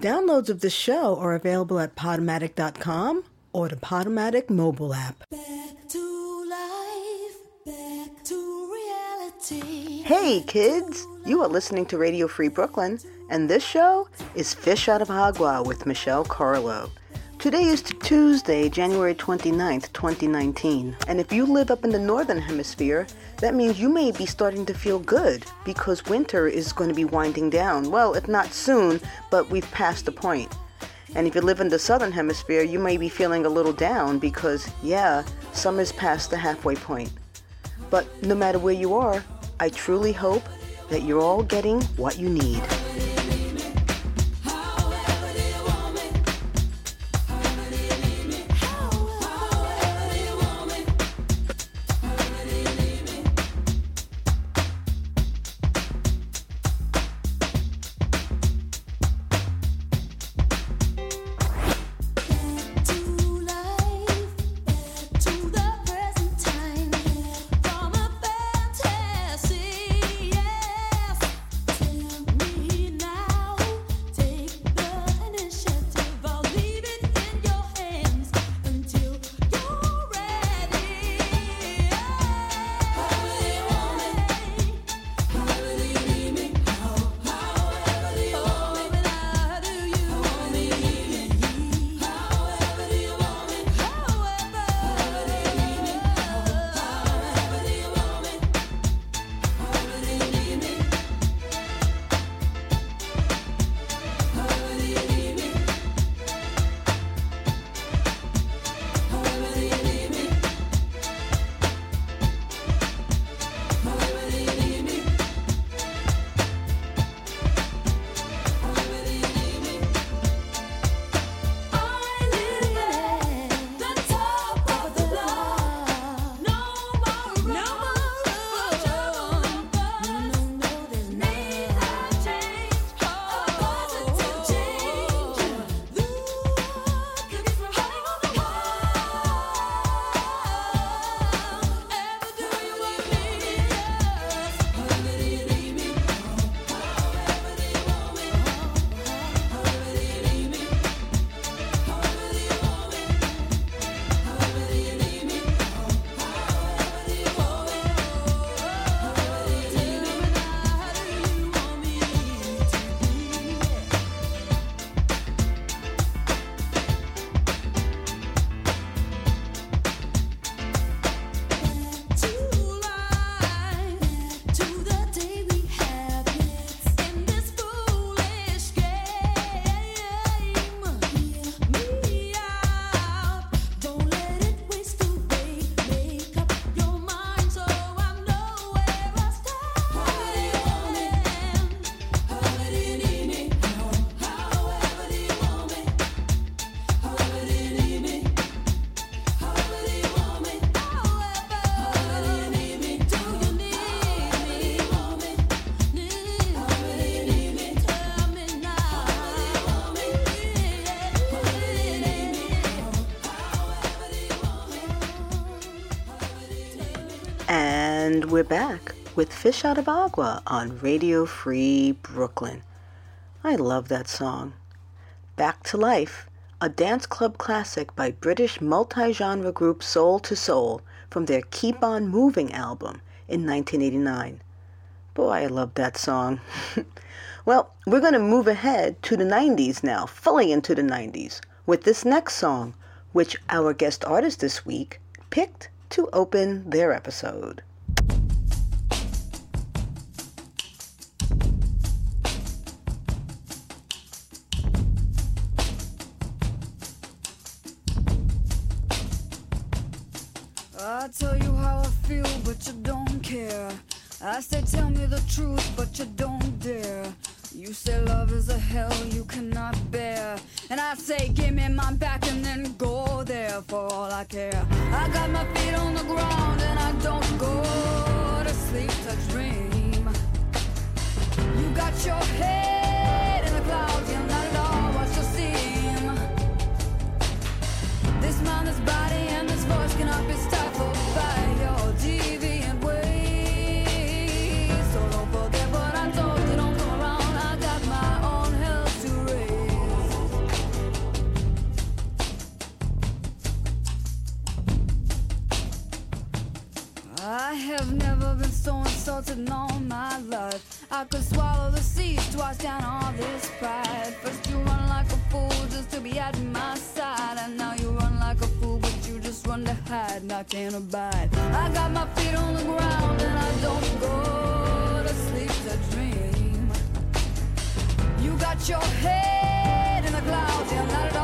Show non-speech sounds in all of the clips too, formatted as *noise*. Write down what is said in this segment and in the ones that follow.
Downloads of the show are available at Podomatic.com or the Podomatic mobile app. Back to life, back to reality. Hey kids, you are listening to Radio Free Brooklyn, and this show is Fish Out of Agua with Michelle Carlo. Today is Tuesday, January 29th, 2019, and if you live up in the northern hemisphere, that means you may be starting to feel good because winter is going to be winding down. Well, if not soon, but we've passed the point. And if you live in the southern hemisphere, you may be feeling a little down because, yeah, summer's past the halfway point. But no matter where you are, I truly hope that you're all getting what you need. We're back with Fish Out of Agua on Radio Free Brooklyn. I love that song. Back to Life, a dance club classic by British multi-genre group Soul II Soul from their Keep On Moving album in 1989. Boy, I love that song. *laughs* well, we're going to move ahead to the 90s now, fully into the 90s, with this next song, which our guest artist this week picked to open their episode. Feel, but you don't care. I say, tell me the truth, but you don't dare. You say love is a hell you cannot bear. And I say, give me my back and then go there for all I care. I got my feet on the ground and I don't go to sleep to dream. You got your head in the clouds, you're not at all what you seem. This mind, this body, and this voice cannot be stifled insulted all my life. I could swallow the seeds to wash down all this pride. First you run like a fool just to be at my side, and now you run like a fool, but you just run to hide, and I can't abide. I got my feet on the ground, and I don't go to sleep to dream. You got your head in the clouds, yeah,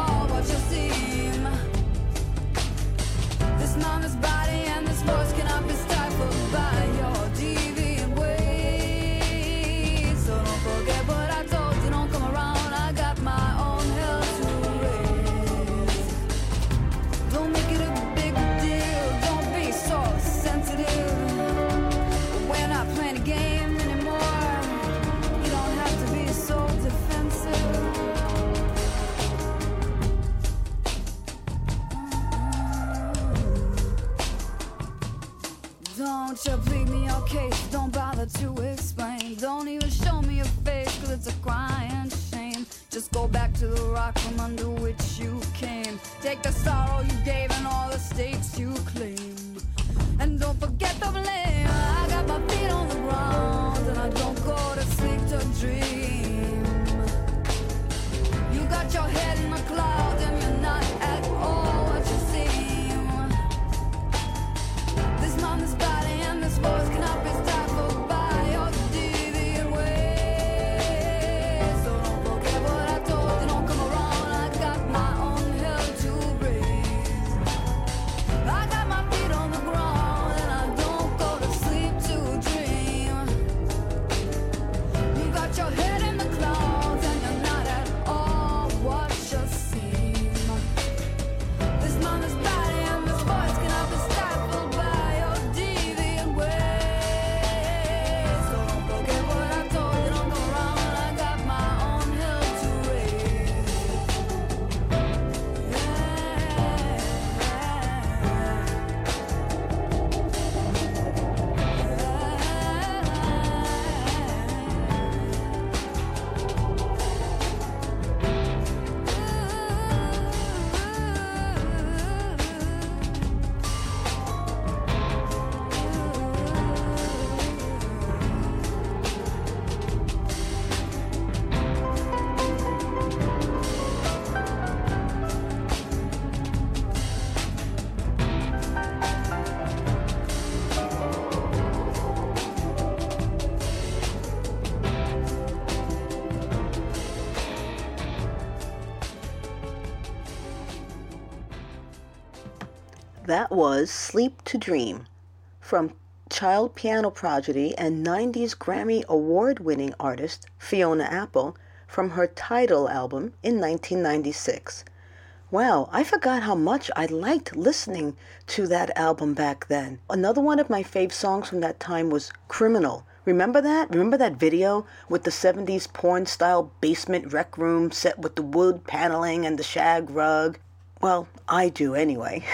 That was Sleep to Dream from child piano prodigy and 90s Grammy award winning artist Fiona Apple from her Tidal album in 1996. Wow, I forgot how much I liked listening to that album back then. Another one of my fave songs from that time was Criminal. Remember that? Remember that video with the 70s porn style basement rec room set with the wood paneling and the shag rug? Well, I do anyway.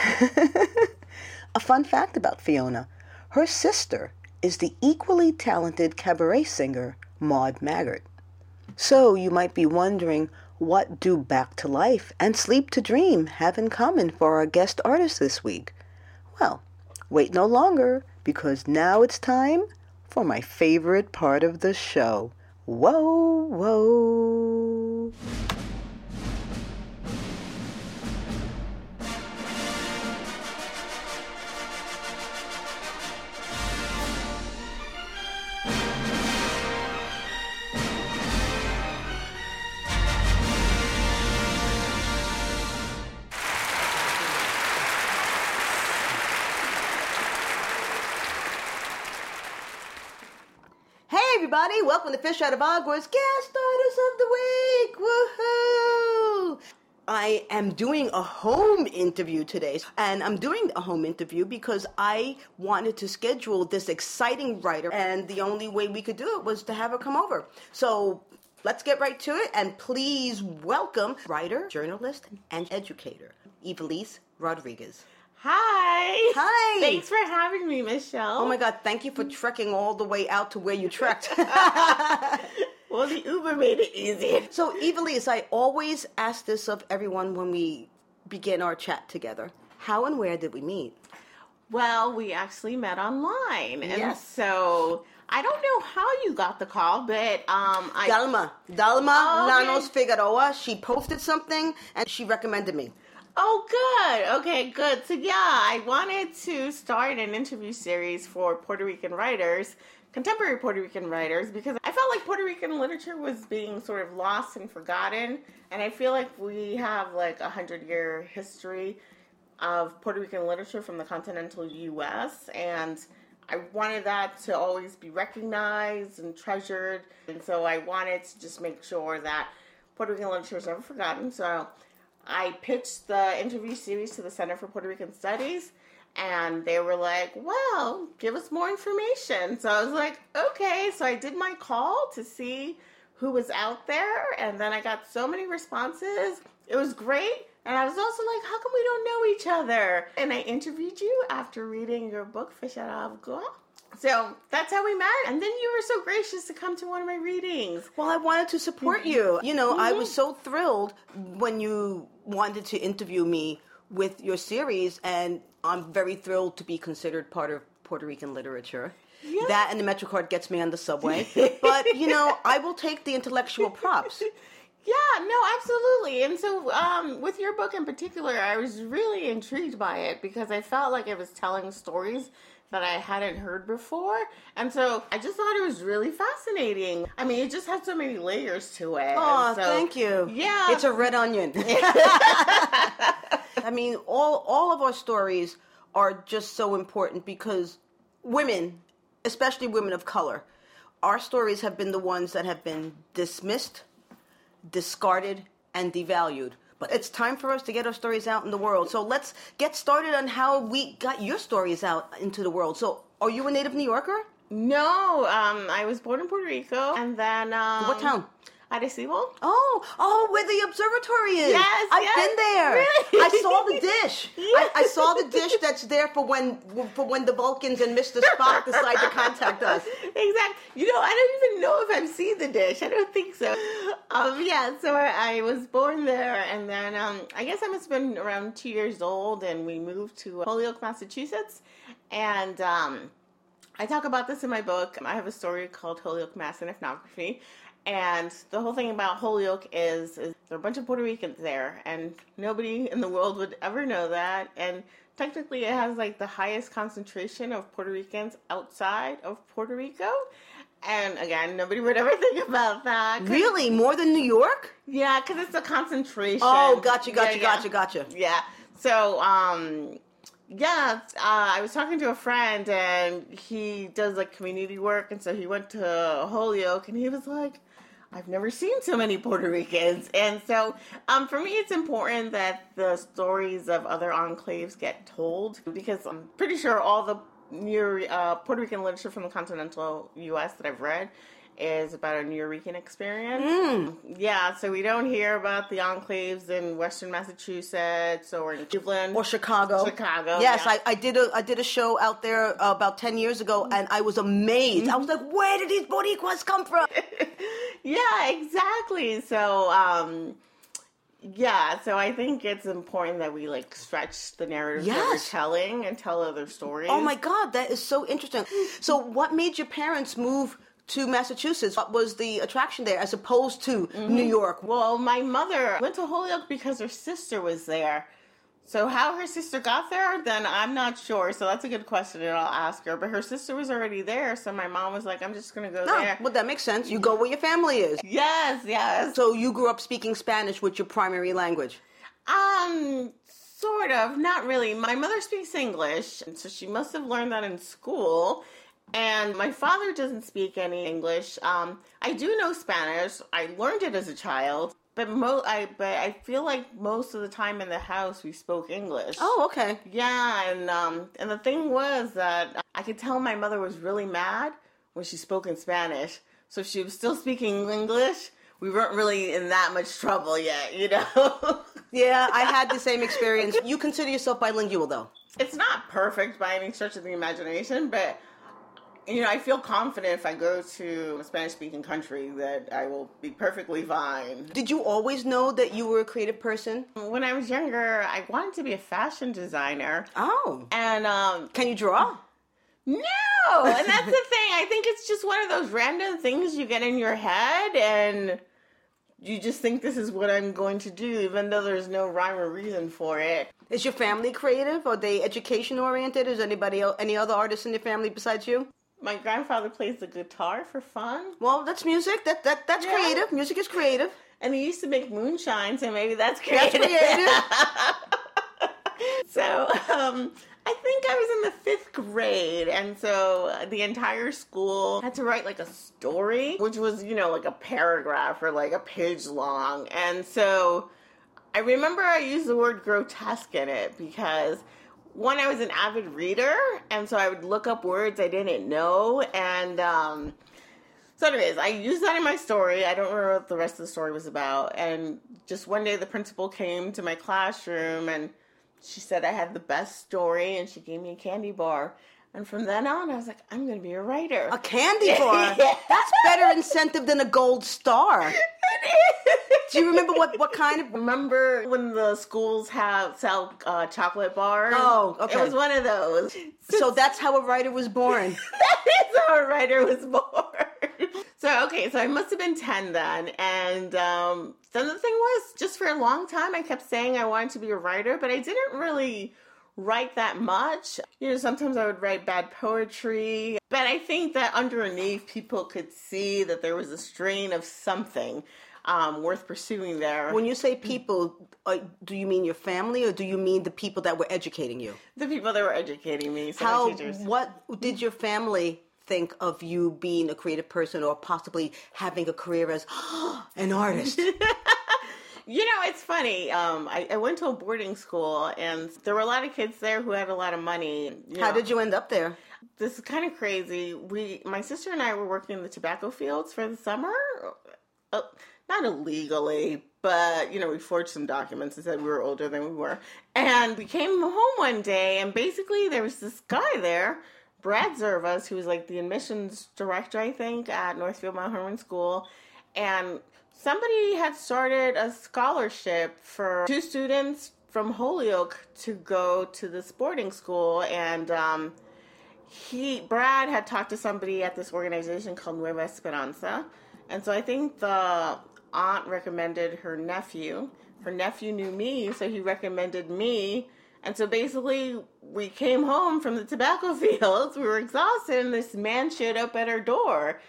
*laughs* A fun fact about Fiona her sister is the equally talented cabaret singer Maude Maggart. So you might be wondering what do Back to Life and Sleep to Dream have in common for our guest artist this week? Well, wait no longer because now it's time for my favorite part of the show. Whoa, whoa. Everybody, welcome to Fish Out of Agua's Guest Artist of the Week! Woohoo! I am doing a home interview today, and I'm doing a home interview because I wanted to schedule this exciting writer, and the only way we could do it was to have her come over. So let's get right to it, and please welcome writer, journalist, and educator, Ivelisse Rodriguez. Hi. Hi. Thanks for having me, Michelle. Oh my God! Thank you for trekking all the way out to where you trekked. *laughs* Well, the Uber made it easy. so, Ivelisse, I always ask this of everyone when we begin our chat together. How and where did we meet? Well, we actually met online. And Yes. so I don't know how you got the call, but um, I Dahlma. Dahlma Oh, okay. Llanos Figueroa. She posted something and she recommended me. Oh, good. Okay, good. So, yeah, I wanted to start an interview series for Puerto Rican writers, contemporary Puerto Rican writers, because I felt like Puerto Rican literature was being sort of lost and forgotten. And I feel like we have like a hundred year history of Puerto Rican literature from the continental U.S. and I wanted that to always be recognized and treasured, and so I wanted to just make sure that Puerto Rican literature is never forgotten. So I pitched the interview series to the Center for Puerto Rican Studies, and they were like, "Well, give us more information." So I was like, "Okay." So I did my call to see who was out there, and then I got so many responses. It was great. And I was also like, how come we don't know each other? And I interviewed you after reading your book, Fish Out of Agua. So that's how we met. And then you were so gracious to come to one of my readings. Well, I wanted to support you. You know, I Mm-hmm. was so thrilled when you wanted to interview me with your series, and I'm very thrilled to be considered part of Puerto Rican literature. Yeah. That and the MetroCard gets me on the subway. but, you know, I will take the intellectual props. *laughs* Yeah, no, absolutely. And so, um, with your book in particular, I was really intrigued by it because I felt like it was telling stories that I hadn't heard before. And so I just thought it was really fascinating. I mean, it just had so many layers to it. Oh, so- thank you. Yeah. It's a red onion. *laughs* *laughs* I mean, all all of our stories are just so important because women, especially women of color, our stories have been the ones that have been dismissed, discarded, and devalued. But it's time for us to get our stories out in the world. So let's get started on how we got your stories out into the world. So, are you a native New Yorker? No, um, I was born in Puerto Rico, and then um, What town? Arecibo. Oh, oh, where the observatory is. Yes, I've yes. been there. Really? I saw the dish. *laughs* I, I saw the dish that's there for when for when the Vulcans and Mr. Spock decide to contact us. Exactly. You know, I don't even know if I've seen the dish. I don't think so. Um, yeah, so I, I was born there, and then um, I guess I must have been around two years old, and we moved to Holyoke, Massachusetts. And um, I talk about this in my book. I have a story called Holyoke Mass and Ethnography. And the whole thing about Holyoke is, is there are a bunch of Puerto Ricans there, and nobody in the world would ever know that. And technically, it has like the highest concentration of Puerto Ricans outside of Puerto Rico. And again, nobody would ever *laughs* think about that. Really, more than New York? Yeah, because it's a concentration. Oh, gotcha, gotcha, Yeah, yeah. gotcha, gotcha. Yeah. So, um, yeah, uh, I was talking to a friend and he does like community work, and so he went to Holyoke and he was like, I've never seen so many Puerto Ricans. And so, um, for me, it's important that the stories of other enclaves get told because I'm pretty sure all the New uh, Puerto Rican literature from the continental U.S. that I've read is about a Nuyorican experience. Yeah, so we don't hear about the enclaves in Western Massachusetts or in Cleveland Or Chicago? Chicago, Yes, yeah. I, I did a I did a show out there about ten years ago, and I was amazed. I was like, where did these Boricuas come from? *laughs* Yeah, exactly. So, um, yeah, so I think it's important that we like stretch the narrative that we're telling and tell other stories. Oh my God, that is so interesting. So, what made your parents move to Massachusetts? What was the attraction there as opposed to New York? Well, my mother went to Holyoke because her sister was there. So how her sister got there, then I'm not sure. So that's a good question, and I'll ask her. But her sister was already there, so my mom was like, "I'm just gonna go Oh, there." well, that makes sense. You go where your family is. Yes, yes. So, you grew up speaking Spanish with your primary language. Um, sort of, not really. My mother speaks English, and so she must have learned that in school. And my father doesn't speak any English. Um, I do know Spanish. I learned it as a child, but mo I but I feel like most of the time in the house we spoke English. Oh, okay. Yeah, and um, and the thing was that I could tell my mother was really mad when she spoke in Spanish. So she was still speaking English, we weren't really in that much trouble yet, you know. *laughs* Yeah, I had the same experience. You consider yourself bilingual, though. it's not perfect by any stretch of the imagination, but you know, I feel confident if I go to a Spanish speaking country that I will be perfectly fine. Did you always know that you were a creative person? When I was younger, I wanted to be a fashion designer. Oh. And um Can you draw? No, and that's the thing. I think it's just one of those random things you get in your head, and you just think this is what I'm going to do, even though there's no rhyme or reason for it. Is your family creative? Are they education oriented? Is anybody el- any other artists in your family besides you? My grandfather plays the guitar for fun, Well, that's music. That that that's Yeah. creative. Music is creative. and he used to make moonshine, so maybe that's That's creative. creative. *laughs* so um, I think I was in the fifth grade, and so the entire school had to write like a story, which was you know like a paragraph or like a page long, and so I remember I used the word grotesque in it because one, I was an avid reader, and so I would look up words I didn't know, and um, so, anyways, I used that in my story. I don't remember what the rest of the story was about. And just one day, the principal came to my classroom and she said I had the best story, and she gave me a candy bar. And from then on, I was like, I'm going to be a writer. A candy *laughs* bar. Yeah. That's better incentive than a gold star. *laughs* Do you remember what what kind of? Remember when the schools have sell uh, chocolate bars? Oh, okay. It was one of those. So that's how a writer was born. *laughs* that is how a writer was born. So okay, so I must have been ten then, and um, then the thing was, just for a long time, I kept saying I wanted to be a writer, but I didn't really write that much. You know, sometimes I would write bad poetry, but I think that underneath, people could see that there was a strain of something um, worth pursuing there. When you say people, uh, do you mean your family or do you mean the people that were educating you? the people that were educating me, so How? What did your family think of you being a creative person or possibly having a career as *gasps* an artist? *laughs* You know, it's funny. Um, I, I went to a boarding school, and there were a lot of kids there who had a lot of money. How know. did you end up there? This is kind of crazy. We, my sister and I, were working in the tobacco fields for the summer. Uh, not illegally, but you know, we forged some documents and said we were older than we were. And we came home one day, and basically there was this guy there, Brad Zervas, who was like the admissions director, I think, at Northfield Mount Hermon School, and somebody had started a scholarship for two students from Holyoke to go to this boarding school, and um, he Brad had talked to somebody at this organization called Nueva Esperanza, and so I think the aunt recommended her nephew. Her nephew knew me, so he recommended me. And so basically, we came home from the tobacco *laughs* fields. We were exhausted, and this man showed up at our door,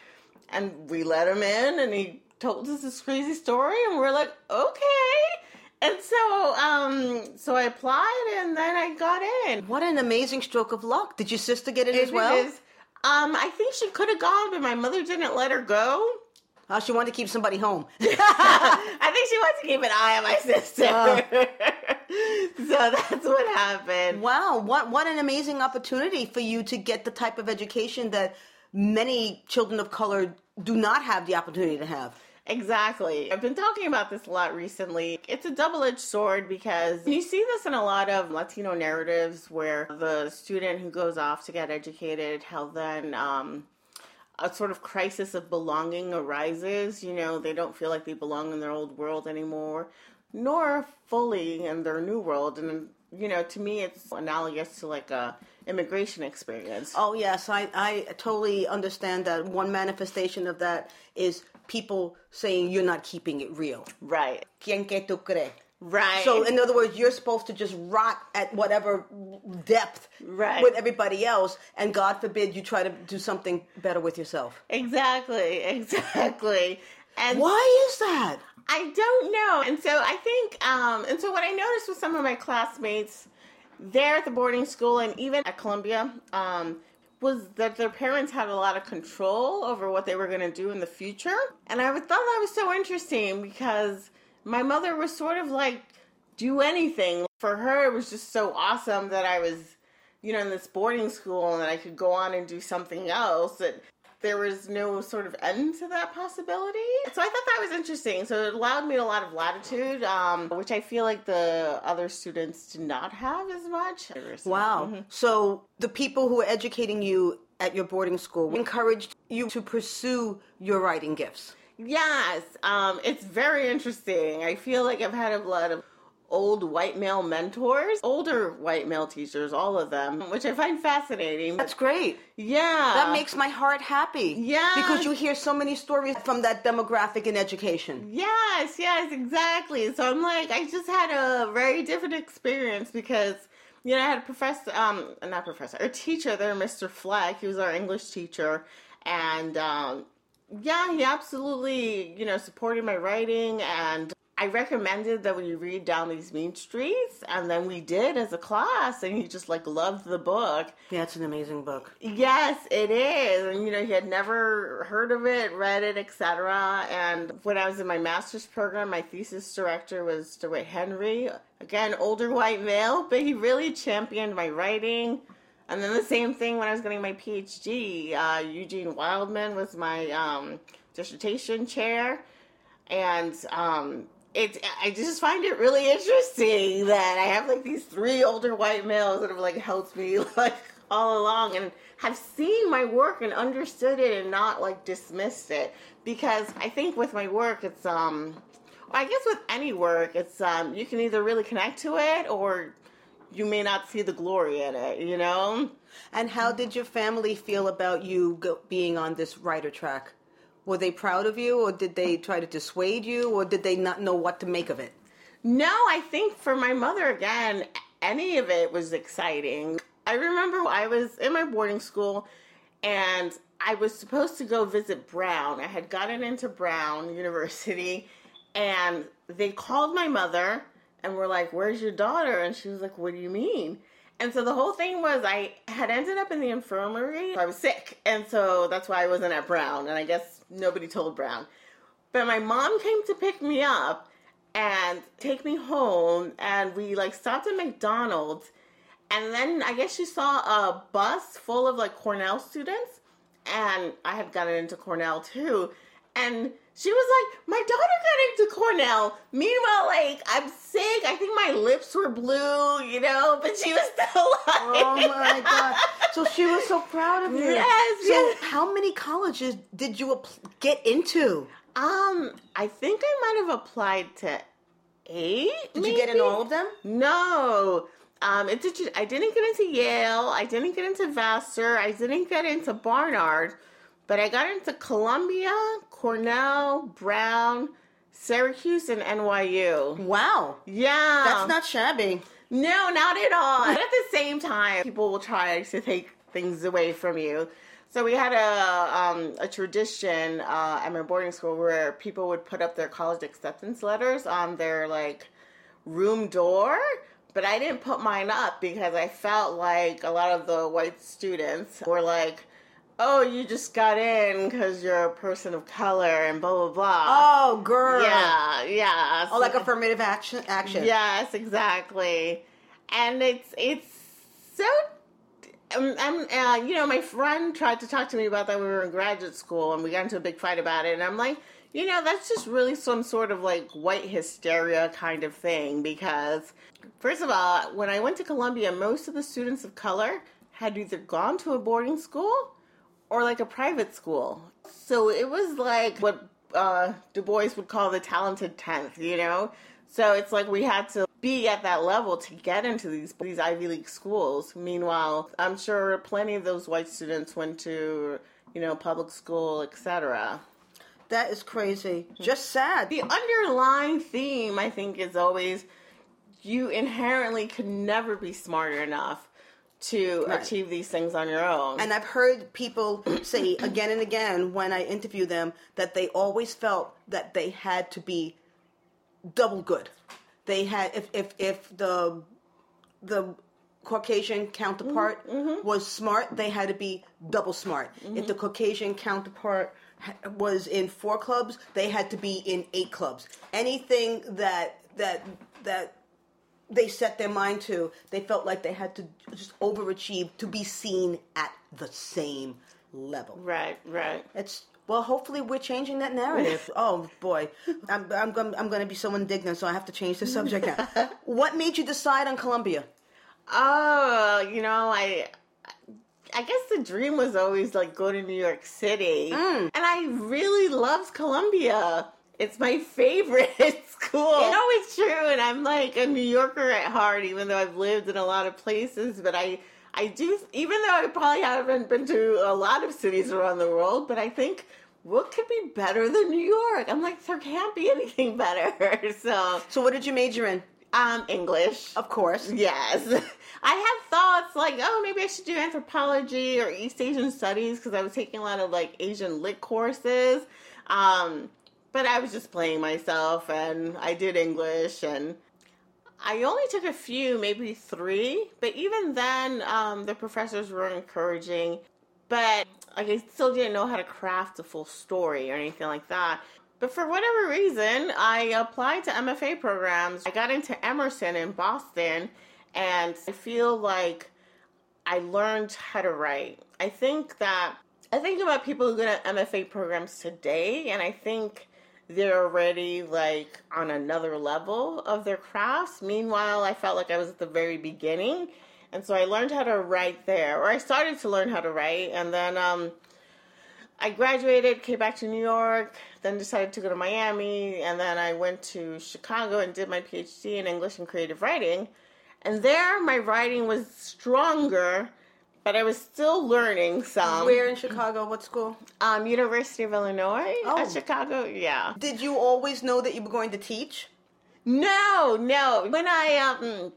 and we let him in, and he told us this crazy story, and we're like, okay. And so, um, so I applied, and then I got in. What an amazing stroke of luck! Did your sister get in as well? is- Um, I think she could have gone, but my mother didn't let her go. Oh, she wanted to keep somebody home. *laughs* I think she wants to keep an eye on my sister. *laughs* so that's what happened. Wow, what what an amazing opportunity for you to get the type of education that many children of color do not have the opportunity to have. Exactly. I've been talking about this a lot recently. It's a double edged sword because you see this in a lot of Latino narratives where the student who goes off to get educated, how then um, a sort of crisis of belonging arises. You know, they don't feel like they belong in their old world anymore, nor fully in their new world. And, you know, to me, it's analogous to like a immigration experience. Oh yes, I I totally understand that. One manifestation of that is people saying you're not keeping it real. Right. Quien que tú crees? Right. So, in other words, you're supposed to just rot at whatever depth Right. with everybody else, and God forbid you try to do something better with yourself. exactly. *laughs* Exactly. And Why is that? I don't know. And so I think, um, and so what I noticed with some of my classmates there at the boarding school and even at Columbia, um, was that their parents had a lot of control over what they were going to do in the future. And I thought that was so interesting because my mother was sort of like, do anything. For her, it was just so awesome that I was, you know, in this boarding school and that I could go on and do something else. There was no sort of end to that possibility. So I thought that was interesting. So it allowed me a lot of latitude, um, which I feel like the other students did not have as much. Wow. So the people who were educating you at your boarding school encouraged you to pursue your writing gifts. Yes, um, it's very interesting. I feel like I've had a lot of old white male mentors, older white male teachers, all of them, which I find fascinating. That's great. yeah. That makes my heart happy. Yeah. Because you hear so many stories from that demographic in education. Yes, yes, exactly. So I'm like, I just had a very different experience because, you know, I had a professor, um, not professor, a teacher there, Mr. Fleck. He was our English teacher, and um, yeah, he absolutely, you know, supported my writing, and I recommended that we read Down These Mean Streets, and then we did as a class, and he just like loved the book. Yeah, it's an amazing book. Yes, it is. And you know, he had never heard of it, read it, etc. And when I was in my master's program, my thesis director was DeWitt Henry. Again, older white male, but he really championed my writing. And then the same thing when I was getting my PhD. Uh, Eugene Wildman was my um, dissertation chair, and um, it I just find it really interesting that I have like these three older white males that have like helped me *laughs* like all along and have seen my work and understood it and not like dismissed it because I think with my work it's um I guess with any work it's um you can either really connect to it or you may not see the glory in it, you know? And how did your family feel about you go, being on this writer track? Were they proud of you, or did they try to dissuade you, or did they not know what to make of it? No, I think for my mother again, any of it was exciting. I remember I was in my boarding school and I was supposed to go visit Brown. I had gotten into Brown *laughs* University and they called my mother and were like, Where's your daughter? And she was like, What do you mean? And so the whole thing was I had ended up in the infirmary. I was sick. And so that's why I wasn't at Brown. And I guess nobody told Brown. But my mom came to pick me up and take me home and we like stopped at McDonald's and then I guess she saw a bus full of like Cornell students and I had gotten into Cornell too and she was like my daughter got into Cornell meanwhile like I'm sick I think my lips were blue you know *laughs* but she was still like Oh my god! So she was so proud of you. *laughs* Yes, So yes. how many colleges did you get into? um I think I might have applied to eight Did you get in all of them? No. Um, it did, I didn't get into Yale. I didn't get into Vassar. I didn't get into Barnard. But I got into Columbia, Cornell, Brown, Syracuse, and NYU. Wow, Yeah. that's not shabby. No, not at all. But at the same time, people will try to take things away from you. So we had a um, a tradition uh, at my boarding school where people would put up their college acceptance letters on their like room door. But I didn't put mine up because I felt like a lot of the white students were like, "Oh, you just got in because you're a person of color," and blah blah blah. Oh, girl. yeah, yeah. Oh, like affirmative action. Action. Yes, exactly. And it's it's so. Um, I'm, uh, you know, my friend tried to talk to me about that when we were in graduate school, and we got into a big fight about it. And I'm like, you know, that's just really some sort of like white hysteria kind of thing. Because, first of all, when I went to Columbia, most of the students of color had either gone to a boarding school or like a private school. So it was like what uh, Du Bois would call the talented tenth, you know. So it's like we had to be at that level to get into these these Ivy League schools. Meanwhile, I'm sure plenty of those white students went to you know public school, etc. That is crazy. Just sad. The underlying theme, I think, is always you inherently could never be smart enough to Right. achieve these things on your own. And I've heard people *clears throat* say again and again when I interview them that they always felt that they had to be double good. They had if if if the the Caucasian counterpart mm-hmm. Mm-hmm. was smart, they had to be double smart. If mm-hmm. the Caucasian counterpart was in four clubs, they had to be in eight clubs. Anything that that that they set their mind to, they felt like they had to just overachieve to be seen at the same level. right, right. It's well, hopefully we're changing that narrative. *laughs* oh boy, I'm I'm going I'm going to be so indignant, so I have to change the subject now. *laughs* what made you decide on Columbia? Oh, you know, I I guess the dream was always like go to New York City. Mm. And I really loved Columbia. It's my favorite *laughs* school. It's true, and I'm like a New Yorker at heart, even though I've lived in a lot of places. But I, I do, even though I probably haven't been to a lot of cities around the world, but I think what could be better than New York? I'm like, there can't be anything better. *laughs* So, So what did you major in? um, English. Of course. Yes. *laughs* I had thoughts like, oh, maybe I should do anthropology or East Asian studies because I was taking a lot of like Asian lit courses. Um, but I was just playing myself and I did English and I only took a few, maybe three, but even then, um, the professors were encouraging. But like, I still didn't know how to craft a full story or anything like that. But for whatever reason, I applied to MFA programs. I got into Emerson in Boston, and I feel like I learned how to write. I think that I think about people who go to MFA programs today, and I think they're already like on another level of their crafts. Meanwhile, I felt like I was at the very beginning, and so I learned how to write there, or I started to learn how to write, and then um, I graduated, came back to New York, then decided to go to Miami, and then I went to Chicago and did my PhD in English and creative writing. And there, my writing was stronger, but I was still learning some. Where in Chicago? What school? Um, University of Illinois Oh. at Chicago. Yeah. Did you always know that you were going to teach? No, no. When I um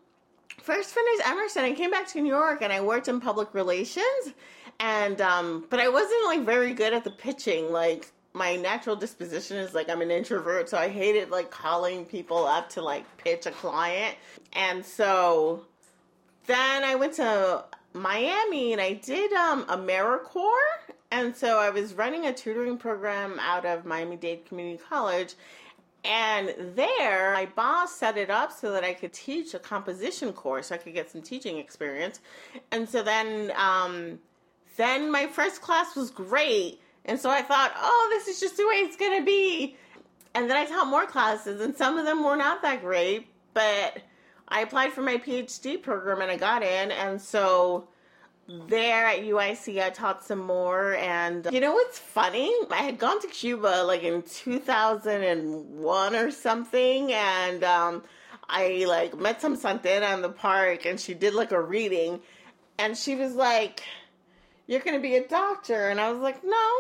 first finished Emerson, I came back to New York and I worked in public relations, and um, but I wasn't like very good at the pitching. Like my natural disposition is like I'm an introvert, so I hated like calling people up to like pitch a client, and so then I went to Miami and I did um, AmeriCorps. And so I was running a tutoring program out of Miami Dade Community College. And there, my boss set it up so that I could teach a composition course. So I could get some teaching experience. And so then, um, then my first class was great. And so I thought, oh, this is just the way it's going to be. And then I taught more classes, and some of them were not that great, but I applied for my PhD program and I got in. And so there at UIC, I taught some more. And you know what's funny? I had gone to Cuba like in 2001 or something. And um, I like met some Santera in the park and she did like a reading. And she was like, You're going to be a doctor. And I was like, No,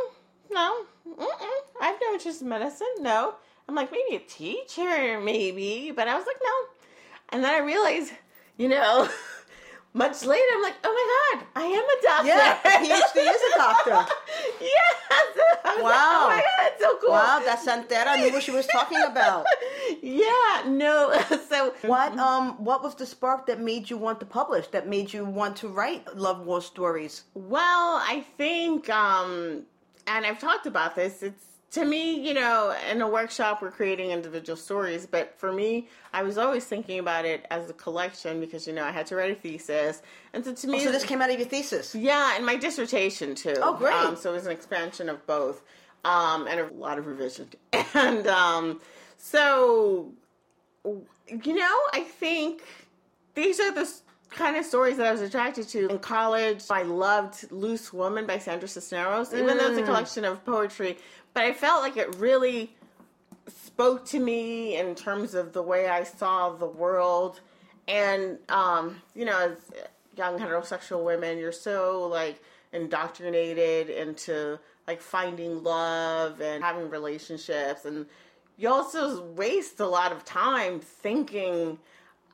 no, mm-mm. I have no interest in medicine. No. I'm like, maybe a teacher, maybe. But I was like, no. And then I realized, you know, *laughs* much later, I'm like, oh my God, I am a doctor. Yeah, a PhD is a doctor. *laughs* yes. *laughs* Was like, Wow. oh my God, that's so cool. Wow, that Santera knew what she was talking about. yeah, no. so, What um what was the spark that made you want to publish? That made you want to write love war stories? Well, I think, um, and I've talked about this. It's to me, you know, in a workshop we're creating individual stories, but for me, I was always thinking about it as a collection because you know I had to write a thesis, and so to me, Oh, so this came out of your thesis. yeah, and my dissertation too. Oh, great. Um, so it was an expansion of both, um, and a lot of revision. *laughs* And um, so, you know, I think these are the kind of stories that I was attracted to in college. I loved Loose Woman by Sandra Cisneros, even though it's a Mm. collection of poetry. But I felt like it really spoke to me in terms of the way I saw the world. And, um, you know, as young heterosexual women, you're so like indoctrinated into like finding love and having relationships. And you also waste a lot of time thinking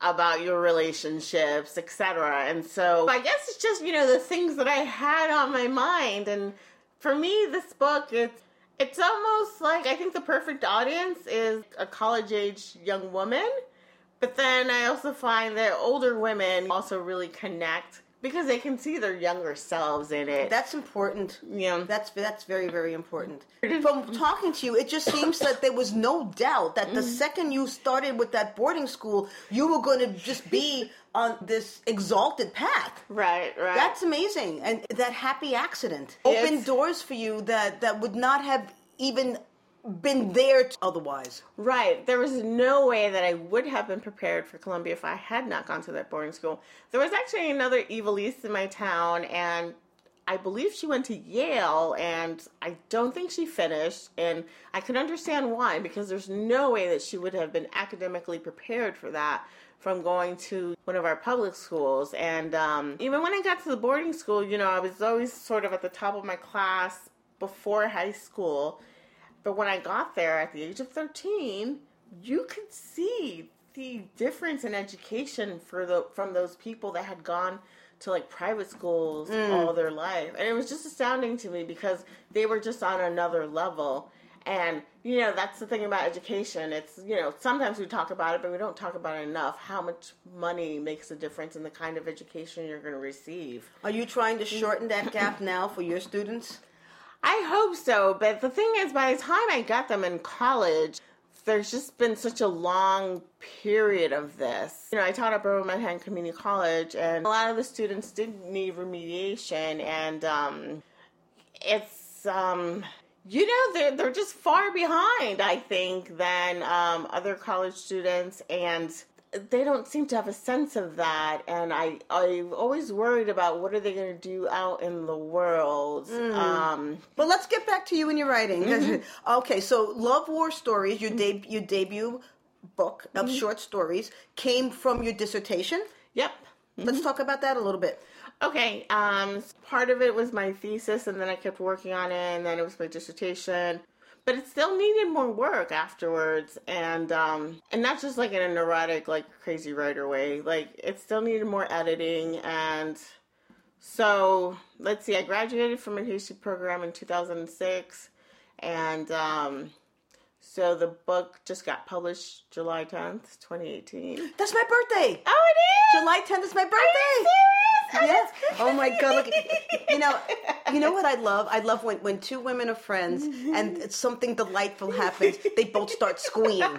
about your relationships, etc. And so I guess it's just, you know, the things that I had on my mind. And for me, this book, it's it's almost like I think the perfect audience is a college age young woman. But then I also find that older women also really connect because they can see their younger selves in it. That's important. Yeah. That's that's very very important. From talking to you, it just seems that there was no doubt that the mm. second you started with that boarding school, you were going to just be on this exalted path. right, right. That's amazing, and that happy accident opened Yes. doors for you that that would not have even been there otherwise. Right. There was no way that I would have been prepared for Columbia if I had not gone to that boarding school. There was actually another Ivelisse in my town, and I believe she went to Yale, and I don't think she finished. And I can understand why, because there's no way that she would have been academically prepared for that from going to one of our public schools. And um, even when I got to the boarding school, you know, I was always sort of at the top of my class before high school. But when I got there at the age of 13, you could see the difference in education for the from those people that had gone to like private schools mm. all their life. And it was just astounding to me because they were just on another level. And you know, that's the thing about education. It's, you know, sometimes we talk about it, but we don't talk about it enough how much money makes a difference in the kind of education you're going to receive. Are you trying to mm. shorten that gap now for your students? I hope so, but the thing is, by the time I got them in college, there's just been such a long period of this. You know, I taught at Borough of Manhattan Community College, and a lot of the students did need remediation, and um, it's um, you know they're they're just far behind. I think than um, other college students, and they don't seem to have a sense of that and i i've always worried about what are they going to do out in the world um But let's get back to you and your writing. Mm-hmm. *laughs* okay, so Love War Stories, your, deb- your debut book of Mm-hmm. short stories, came from your dissertation. yep Let's talk about that a little bit. okay um part of it was my thesis and then i kept working on it and then it was my dissertation but it still needed more work afterwards and um and not just like in a neurotic like crazy writer way like it still needed more editing and so let's see i graduated from a phd program in 2006 and um so the book just got published july 10th 2018 That's my birthday. oh it is July 10th is my birthday. Are you serious? Yes. Oh my God! Look, *laughs* you know, you know what I *laughs* love? I love when when two women are friends and something delightful happens. They both start squeeing.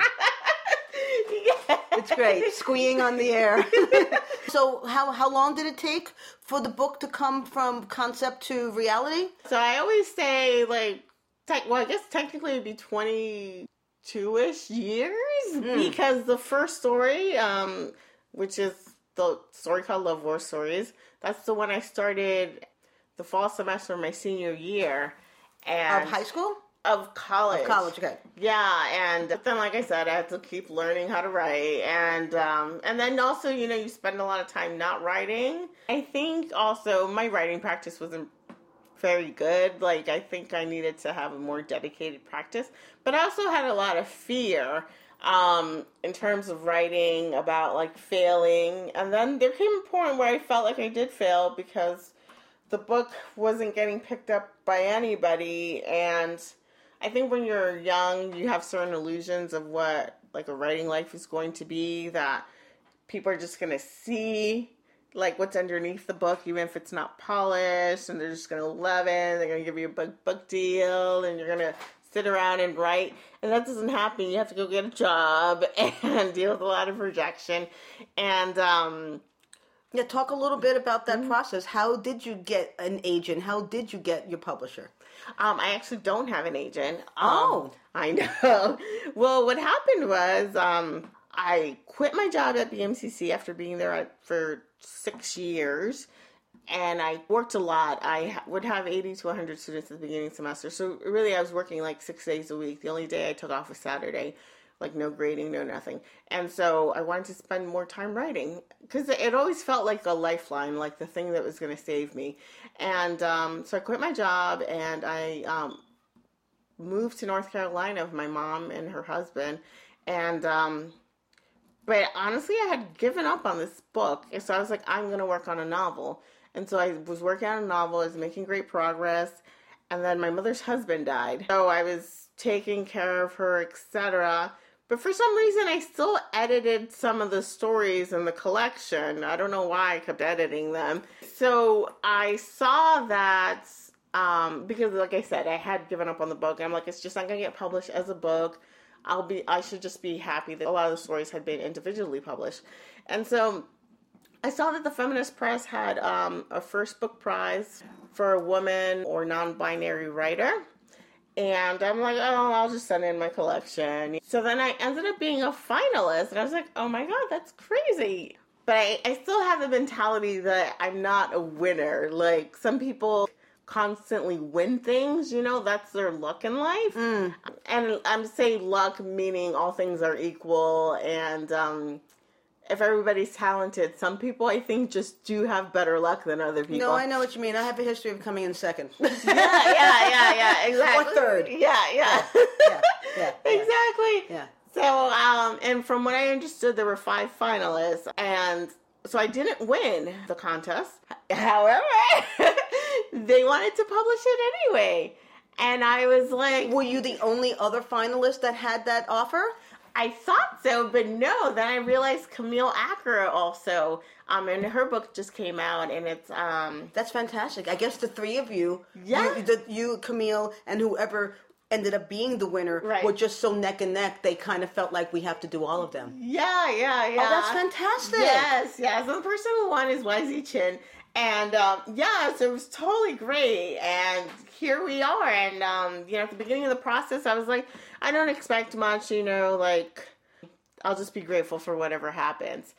It's great, squeeing on the air. *laughs* so, how how long did it take for the book to come from concept to reality? So I always say like, tech, well, I guess technically it'd be twenty two ish years because the first story, um, which is the story called Love War Stories, that's the one I started the fall semester of my senior year. And Of high school? of college. College, okay. Yeah, and then like I said, I had to keep learning how to write, and um, and then also you know you spend a lot of time not writing. I think also my writing practice wasn't very good. Like I think I needed to have a more dedicated practice, but I also had a lot of fear um, in terms of writing about like failing, and then there came a point where I felt like I did fail because the book wasn't getting picked up by anybody and I think when you're young you have certain illusions of what like a writing life is going to be that people are just going to see like what's underneath the book even if it's not polished and they're just going to love it they're going to give you a book book deal and you're going to sit around and write and that doesn't happen. You have to go get a job *laughs* and deal with a lot of rejection and um Yeah, talk a little bit about that process. How did you get an agent? How did you get your publisher? Um, I actually don't have an agent. Um, Oh. I *laughs* know. Well, what happened was um, I quit my job at BMCC after being there for six years, and I worked a lot. I would have 80 to 100 students at the beginning of the semester. So really, I was working like six days a week. The only day I took off was Saturday. Like no grading, no nothing. And so I wanted to spend more time writing because it always felt like a lifeline, like the thing that was going to save me. And um, so I quit my job and I um, moved to North Carolina with my mom and her husband. And, um, but honestly, I had given up on this book. And so I was like, I'm going to work on a novel. And so I was working on a novel, I was making great progress. And then my mother's husband died. So I was taking care of her, etc. But for some reason, I still edited some of the stories in the collection. I don't know why I kept editing them. So I saw that um, because, like I said, I had given up on the book. I'm like, it's just not gonna get published as a book. I'll be, I should just be happy that a lot of the stories had been individually published. And so I saw that the Feminist Press had um, a first book prize for a woman or non-binary writer. And I'm like, oh, I'll just send in my collection. So then I ended up being a finalist, and I was like, oh my god, that's crazy. but I, I still have the mentality that I'm not a winner. Like some people constantly win things, you know, that's their luck in life. And I'm saying luck meaning all things are equal and um if everybody's talented, some people I think just do have better luck than other people. No, I know what you mean. I have a history of coming in second. *laughs* yeah, yeah, yeah, yeah, *laughs* exactly. third. Yeah, yeah. yeah, yeah, *laughs* yeah. exactly. Yeah. So, um, and from what I understood, there were five finalists, and so I didn't win the contest. However, they wanted to publish it anyway, and I was like, Were you the only other finalist that had that offer? I thought so, but no. Then I realized Camille Acker also, um, and her book just came out, and it's um, That's fantastic. I guess the three of you, Yeah. you, the, you Camille, and whoever ended up being the winner Right. were just so neck and neck. They kind of felt like we have to do all of them. yeah, yeah, yeah. Oh, that's fantastic. Yes, yes. And the person who won is YZ Chin. And um, yeah, so it was totally great. And here we are. And, um, you know, at the beginning of the process, I was like, I don't expect much, you know, like, I'll just be grateful for whatever happens.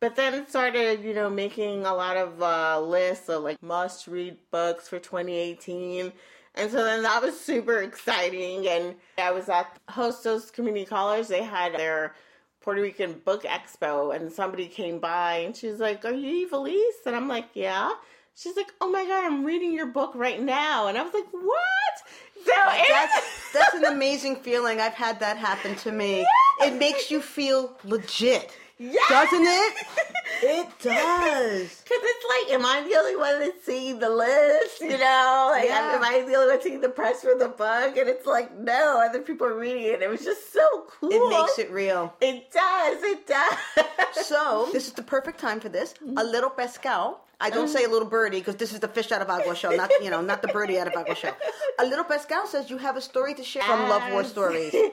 But then it started, you know, making a lot of uh, lists of like must read books for 2018. And so then that was super exciting. And I was at Hostos Community College. They had their Puerto Rican Book Expo, and somebody came by and she's like, Are you Ivelisse? And I'm like, Yeah. She's like, Oh my God, I'm reading your book right now. And I was like, What? So That's that's an amazing feeling. I've had that happen to me. It makes you feel legit, Yes! doesn't it? *laughs* It does. Because it's like, am I the only one that's seeing the list? You know, like, Yeah. am I the only one seeing the press for the book? And it's like, no, other people are reading it. It was just so cool. It makes it real. It does. It does. So *laughs* this is the perfect time for this. A little pescado. I don't say a little birdie because this is the fish out of agua show, not you know, not the birdie out of agua show. A little pescado says you have a story to share from Love War Stories. *laughs*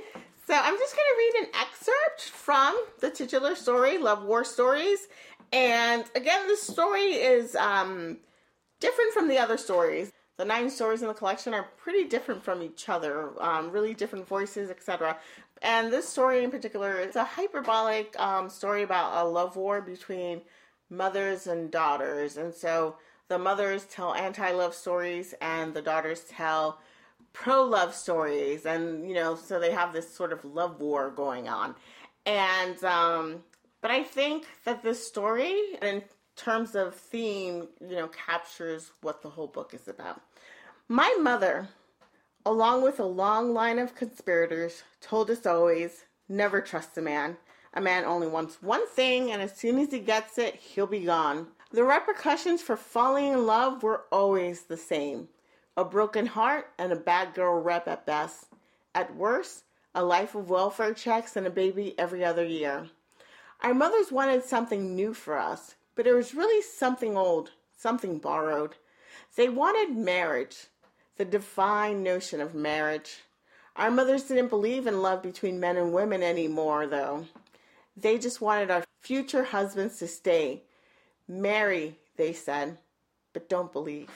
So I'm just going to read an excerpt from the titular story, Love War Stories. And again, this story is um, different from the other stories. The nine stories in the collection are pretty different from each other, um, really different voices, etc. And this story in particular is a hyperbolic um, story about a love war between mothers and daughters. And so the mothers tell anti love stories, and the daughters tell pro love stories. And you know so they have this sort of love war going on. And um but i think that this story in terms of theme you know captures what the whole book is about. My mother along with a long line of conspirators told us always never trust a man a man only wants one thing and as soon as he gets it he'll be gone the repercussions for falling in love were always the same a broken heart and a bad girl rep at best. At worst, a life of welfare checks and a baby every other year. Our mothers wanted something new for us, but it was really something old, something borrowed. They wanted marriage, the divine notion of marriage. Our mothers didn't believe in love between men and women anymore, though. They just wanted our future husbands to stay. Marry, they said, but don't believe.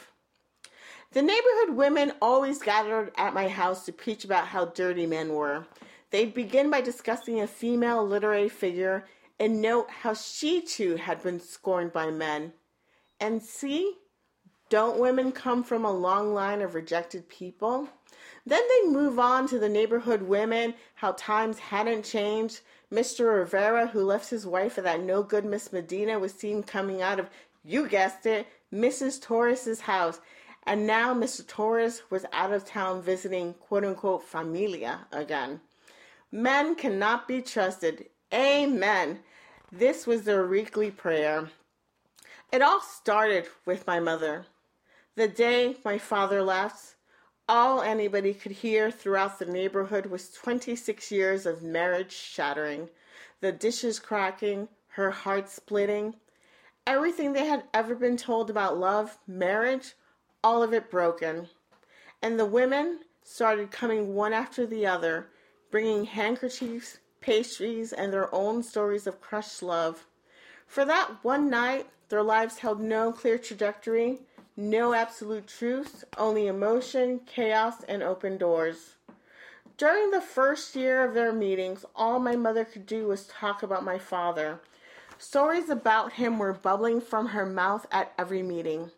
The neighborhood women always gathered at my house to preach about how dirty men were. They'd begin by discussing a female literary figure and note how she too had been scorned by men. And see, don't women come from a long line of rejected people? Then they move on to the neighborhood women, how times hadn't changed. Mr. Rivera, who left his wife for that no good Miss Medina, was seen coming out of, you guessed it, Mrs. Torres's house. And now Mr. Torres was out of town visiting quote unquote familia again. Men cannot be trusted. Amen. This was their weekly prayer. It all started with my mother. The day my father left, all anybody could hear throughout the neighborhood was 26 years of marriage shattering, the dishes cracking, her heart splitting. Everything they had ever been told about love, marriage, all of it broken. And the women started coming one after the other, bringing handkerchiefs, pastries, and their own stories of crushed love. For that one night, their lives held no clear trajectory, no absolute truth, only emotion, chaos, and open doors. During the first year of their meetings, all my mother could do was talk about my father. Stories about him were bubbling from her mouth at every meeting.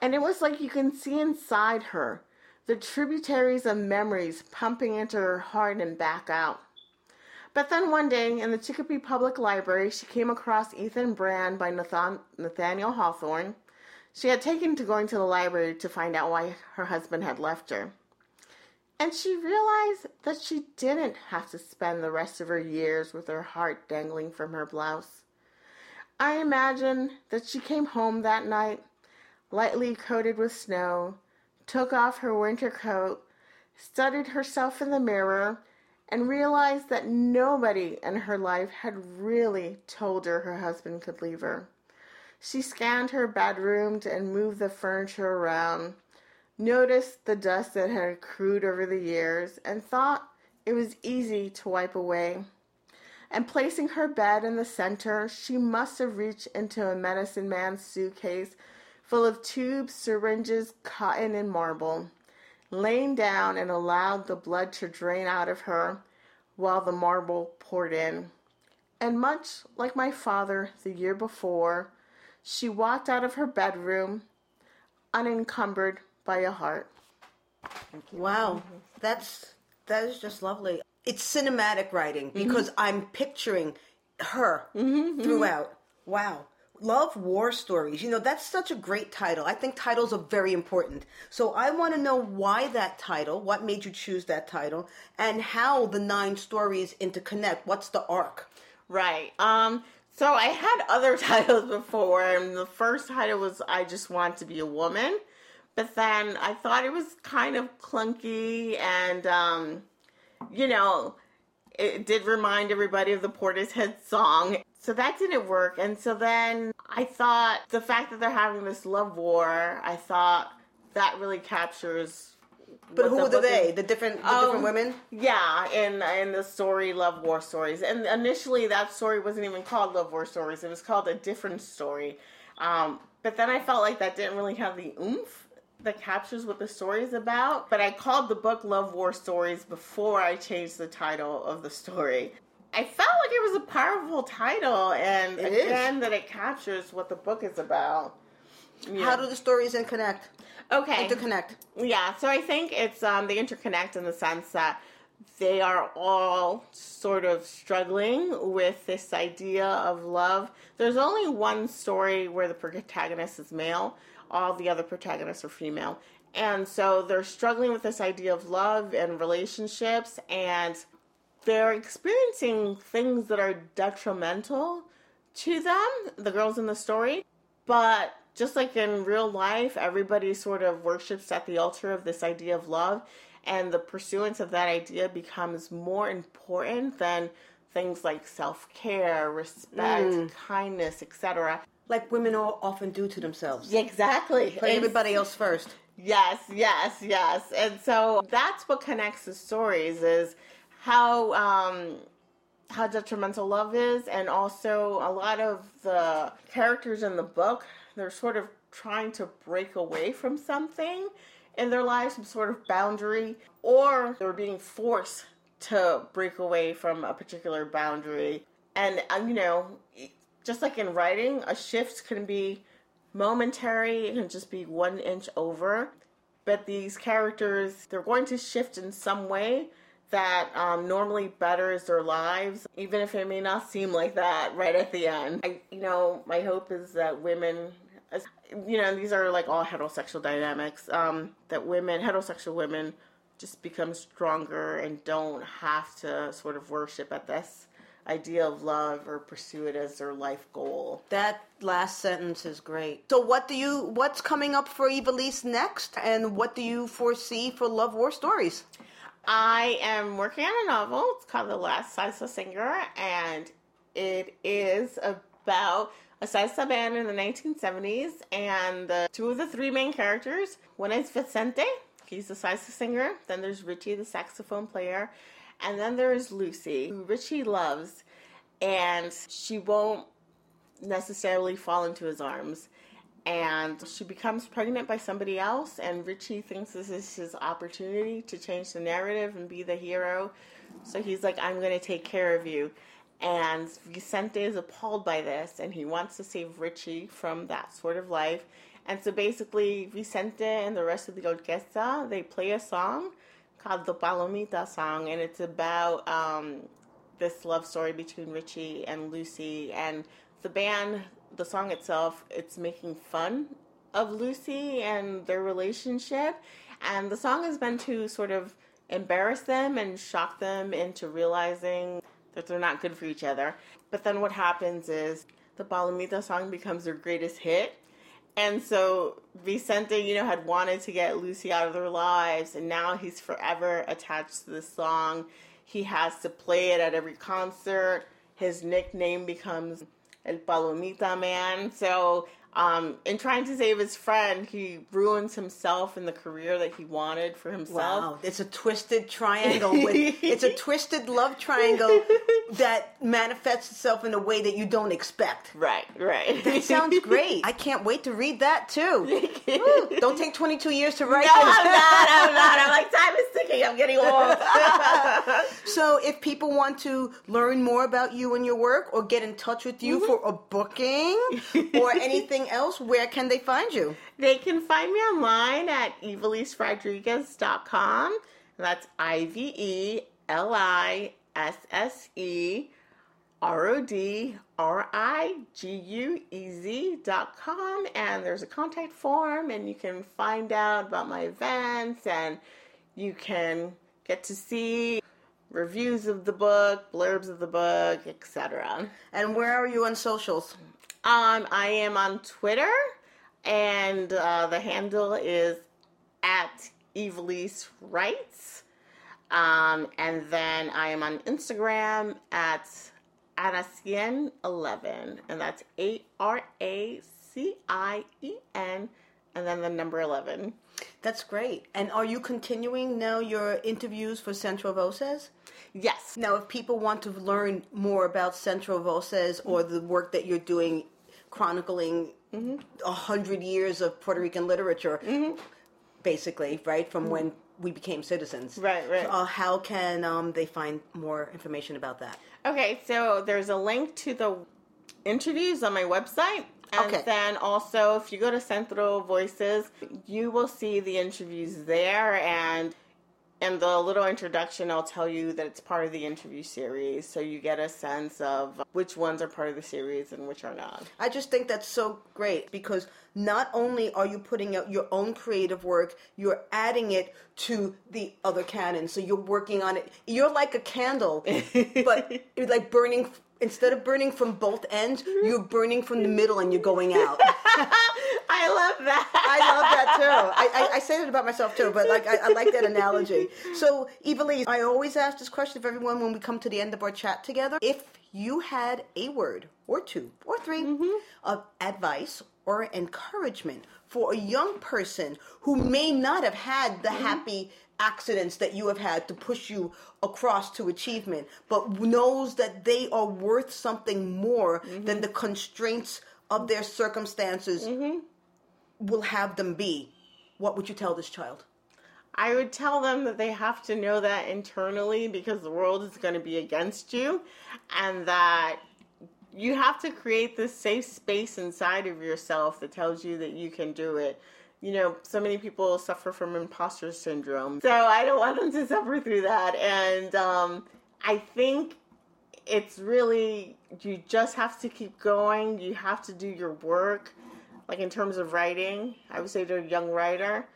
And it was like you can see inside her the tributaries of memories pumping into her heart and back out. But then one day in the Chicopee Public Library, she came across Ethan Brand by Nathan- Nathaniel Hawthorne. She had taken to going to the library to find out why her husband had left her. And she realized that she didn't have to spend the rest of her years with her heart dangling from her blouse. I imagine that she came home that night, lightly coated with snow, took off her winter coat, studied herself in the mirror, and realized that nobody in her life had really told her her husband could leave her. She scanned her bedroom and moved the furniture around, noticed the dust that had accrued over the years, and thought it was easy to wipe away. And placing her bed in the center, she must have reached into a medicine man's suitcase full of tubes, syringes, cotton, and marble, lain down and allowed the blood to drain out of her while the marble poured in. And much like my father the year before, she walked out of her bedroom unencumbered by a heart. Wow, that's that is just lovely. It's cinematic writing mm-hmm. because I'm picturing her mm-hmm, mm-hmm. throughout. Wow. Love war stories. You know, that's such a great title. I think titles are very important. So I want to know why that title, what made you choose that title, and how the nine stories interconnect. What's the arc? Right. Um. So I had other *laughs* titles before, and the first title was "I Just Want to Be a Woman," but then I thought it was kind of clunky, and um, you know, it did remind everybody of the Portishead song. So that didn't work, and so then I thought the fact that they're having this love war, I thought that really captures. But who the were is- they? The different the Oh, different women? Yeah, in in the story Love War Stories. And initially that story wasn't even called Love War Stories. It was called a different story. Um, but then I felt like that didn't really have the oomph that captures what the story is about. But I called the book Love War Stories before I changed the title of the story. I felt like it was a powerful title and It is. again that it captures what the book is about. Yeah. How do the stories interconnect? Okay. Interconnect. Yeah, so I think it's um, they interconnect in the sense that they are all sort of struggling with this idea of love. There's only one story where the protagonist is male, all the other protagonists are female. And so they're struggling with this idea of love and relationships, and they're experiencing things that are detrimental to them, the girls in the story. But just like in real life, everybody sort of worships at the altar of this idea of love, and the pursuance of that idea becomes more important than things like self care, respect, kindness, etc. Like women all often do to themselves. Exactly. Put everybody else first. Yes, yes, yes. And so that's what connects the stories is how um how detrimental love is and also a lot of the characters in the book they're sort of trying to break away from something in their lives some sort of boundary or they're being forced to break away from a particular boundary. And uh, you know just like in writing a shift can be momentary it can just be one inch over. But these characters they're going to shift in some way that um, normally betters their lives even if it may not seem like that right at the end. I, you know my hope is that women you know these are like all heterosexual dynamics um, that women heterosexual women just become stronger and don't have to sort of worship at this idea of love or pursue it as their life goal That last sentence is great. So, what do you? What's coming up for Ivelisse next, and what do you foresee for Love War Stories? I am working on a novel. It's called The Last Salsa Singer, and it is about a salsa band in the 1970s. And two of the three main characters one is Vicente, he's the salsa singer. Then there's Richie, the saxophone player. And then there's Lucy, who Richie loves, and she won't necessarily fall into his arms. And she becomes pregnant by somebody else, and Richie thinks this is his opportunity to change the narrative and be the hero. So he's like, I'm going to take care of you. And Vicente is appalled by this and he wants to save Richie from that sort of life. And so basically, Vicente and the rest of the orchestra, they play a song called the Palomita song, and it's about um, this love story between Richie and Lucy. And the band, the song itself, it's making fun of Lucy and their relationship. And the song is meant to sort of embarrass them and shock them into realizing that they're not good for each other. But then what happens is the Palomita song becomes their greatest hit. And so Vicente, you know, had wanted to get Lucy out of their lives, and now he's forever attached to this song. He has to play it at every concert. His nickname becomes El Palomita Man. So, um, in trying to save his friend, he ruins himself and the career that he wanted for himself. Wow, it's a twisted triangle. With, *laughs* it's a twisted love triangle that manifests itself in a way that you don't expect. Right, right. That sounds *laughs* great. I can't wait to read that too. *laughs* Woo, don't take 22 years to write No, this. I'm not. I'm not. I'm like, time is ticking. I'm getting old. So, if people want to learn more about you and your work or get in touch with you for a booking or anything else, where can they find you? They can find me online at ivelisse.rodriguez.com. That's I V E L I S S E R O D R I G U E Z dot com. And there's a contact form, and you can find out about my events, and you can get to see reviews of the book, blurbs of the book, etc. And where are you on socials? Um, I am on Twitter, and uh, the handle is at Ivelisse Writes. Um, and then I am on Instagram at Aracien11, and that's A R A C I E N, and then the number 11. That's great. And are you continuing now your interviews for Centro Voces? Yes. Now, if people want to learn more about Centro Voces or the work that you're doing, chronicling a hundred years of Puerto Rican literature, basically, right from when we became citizens. Right, right. Uh, how can um, they find more information about that? Okay, so there's a link to the interviews on my website. And Okay. then also, if you go to Centro Voices, you will see the interviews there. And in the little introduction, I'll tell you that it's part of the interview series. So you get a sense of which ones are part of the series and which are not. I just think that's so great because not only are you putting out your own creative work, you're adding it to the other canon. So you're working on it. You're like a candle, *laughs* but like burning. Instead of burning from both ends, mm-hmm. you're burning from the middle and you're going *laughs* out. I love that. I love that too. I, I, I say that about myself too, but like I, I like that analogy. So, Ivelisse, I always ask this question of everyone when we come to the end of our chat together. If you had a word or two or 3 mm-hmm. of advice or encouragement for a young person who may not have had the mm-hmm. happy accidents that you have had to push you across to achievement, but knows that they are worth something more mm-hmm. than the constraints of their circumstances will have them be, what would you tell this child? I would tell them that they have to know that internally because the world is going to be against you and that you have to create this safe space inside of yourself that tells you that you can do it. You know, so many people suffer from imposter syndrome. So I don't want them to suffer through that. And um, I think it's really, you just have to keep going. You have to do your work. Like in terms of writing, I would say to a young writer,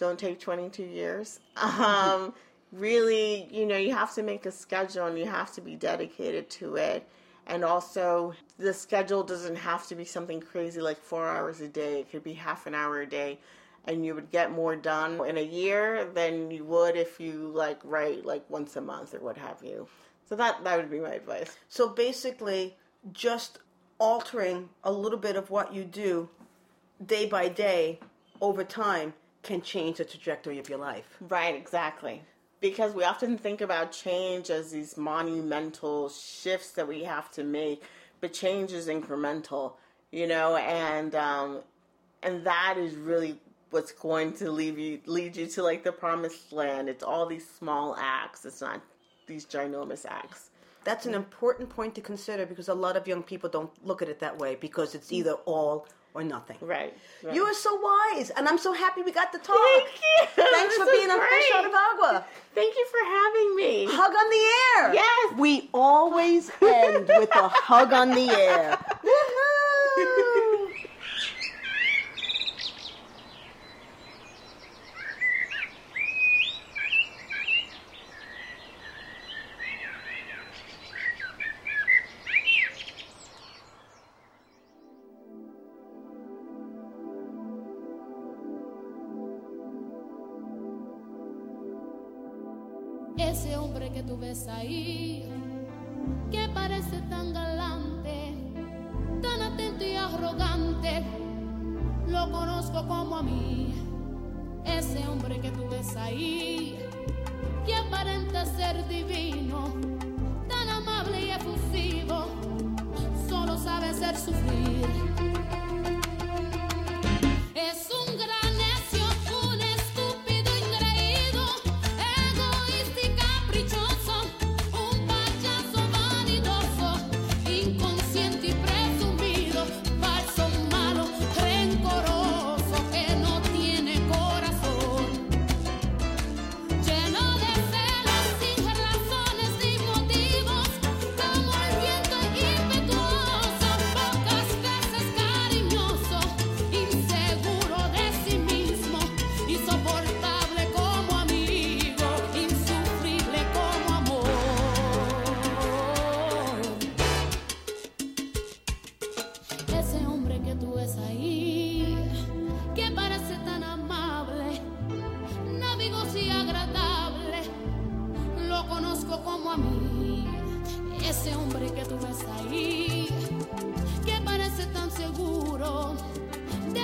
don't take 22 years. *laughs* Um, really, you know, you have to make a schedule and you have to be dedicated to it. And also, the schedule doesn't have to be something crazy like four hours a day. It could be half an hour a day. And you would get more done in a year than you would if you like write like once a month or what have you. So that that would be my advice. So basically, just altering a little bit of what you do day by day over time can change the trajectory of your life. Right, exactly. Because we often think about change as these monumental shifts that we have to make, but change is incremental, you know, and um, and that is really what's going to leave you lead you to like the promised land. It's all these small acts. It's not these ginormous acts. That's an important point to consider because a lot of young people don't look at it that way because it's mm. either all or nothing. Right, right. You are so wise, and I'm so happy we got to talk. Thank you. *laughs* Thanks this for being on Fresh Out of Agua. Thank you for having me. Hug on the air. Yes. We always end with a hug on the air.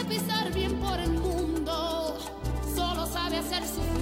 pisar bien por el mundo, solo sabe hacer su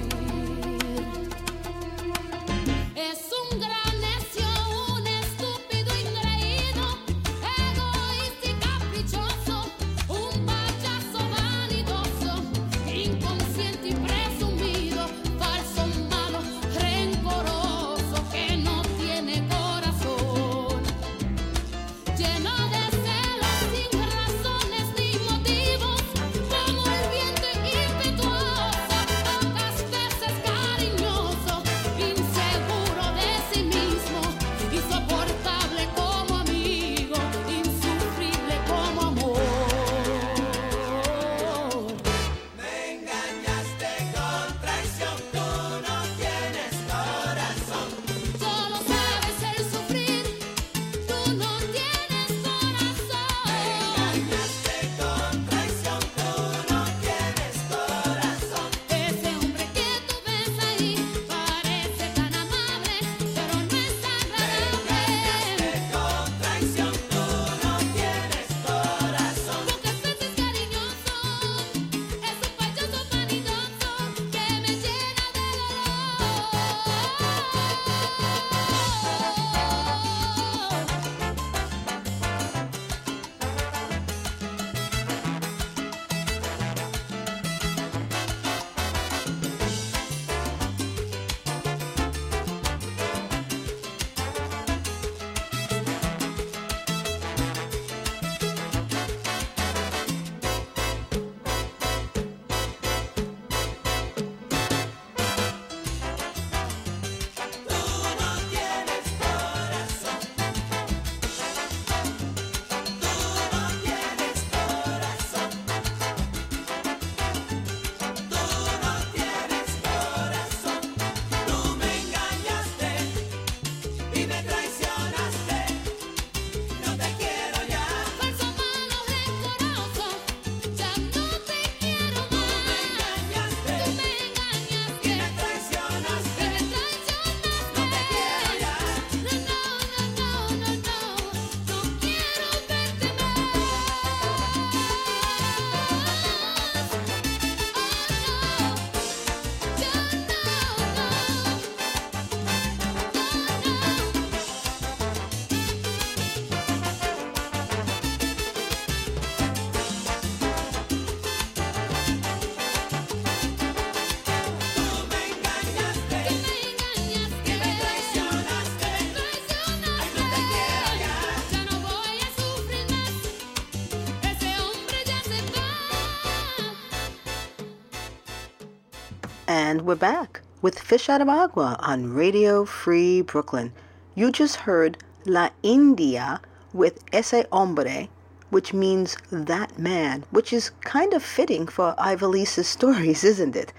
And we're back with Fish Out of Agua on Radio Free Brooklyn. You just heard La India with Ese Hombre, which means that man, which is kind of fitting for Ivelisse's *laughs* stories, isn't it?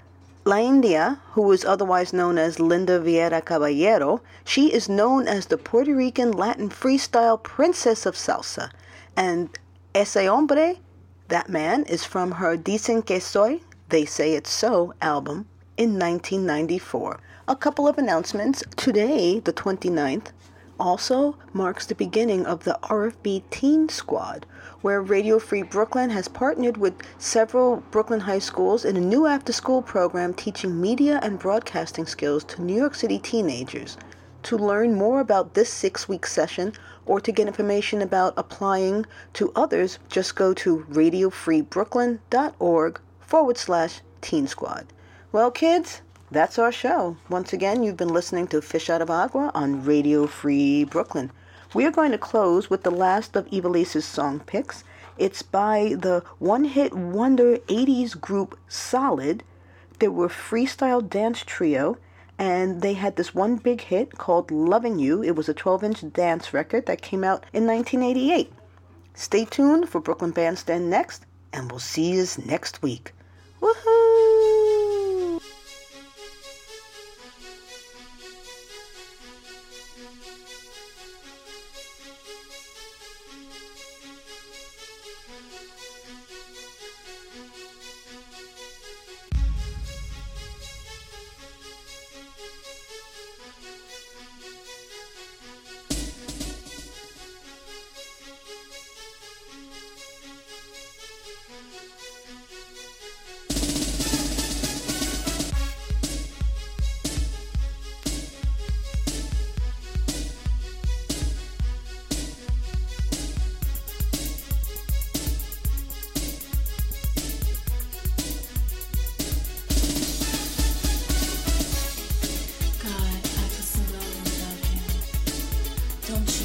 La India, who is otherwise known as Linda Viera Caballero, she is known as the Puerto Rican Latin freestyle princess of salsa. And Ese Hombre, that man, is from her Dicen que Soy, They Say It's So album in 1994. A couple of announcements. Today, the 29th, also marks the beginning of the RFB Teen Squad, where Radio Free Brooklyn has partnered with several Brooklyn high schools in a new after school program teaching media and broadcasting skills to New York City teenagers. To learn more about this six week session or to get information about applying to others, just go to radiofreebrooklyn.org forward slash teen squad. Well, kids, that's our show. Once again, you've been listening to Fish Out of Agua on Radio Free Brooklyn. We are going to close with the last of Ivelisse's song picks. It's by the one hit wonder 80s group Solid. They were freestyle dance trio and they had this one big hit called Loving You. It was a 12 inch dance record that came out in 1988. Stay tuned for Brooklyn Bandstand next, and we'll see you next week. Woohoo! don't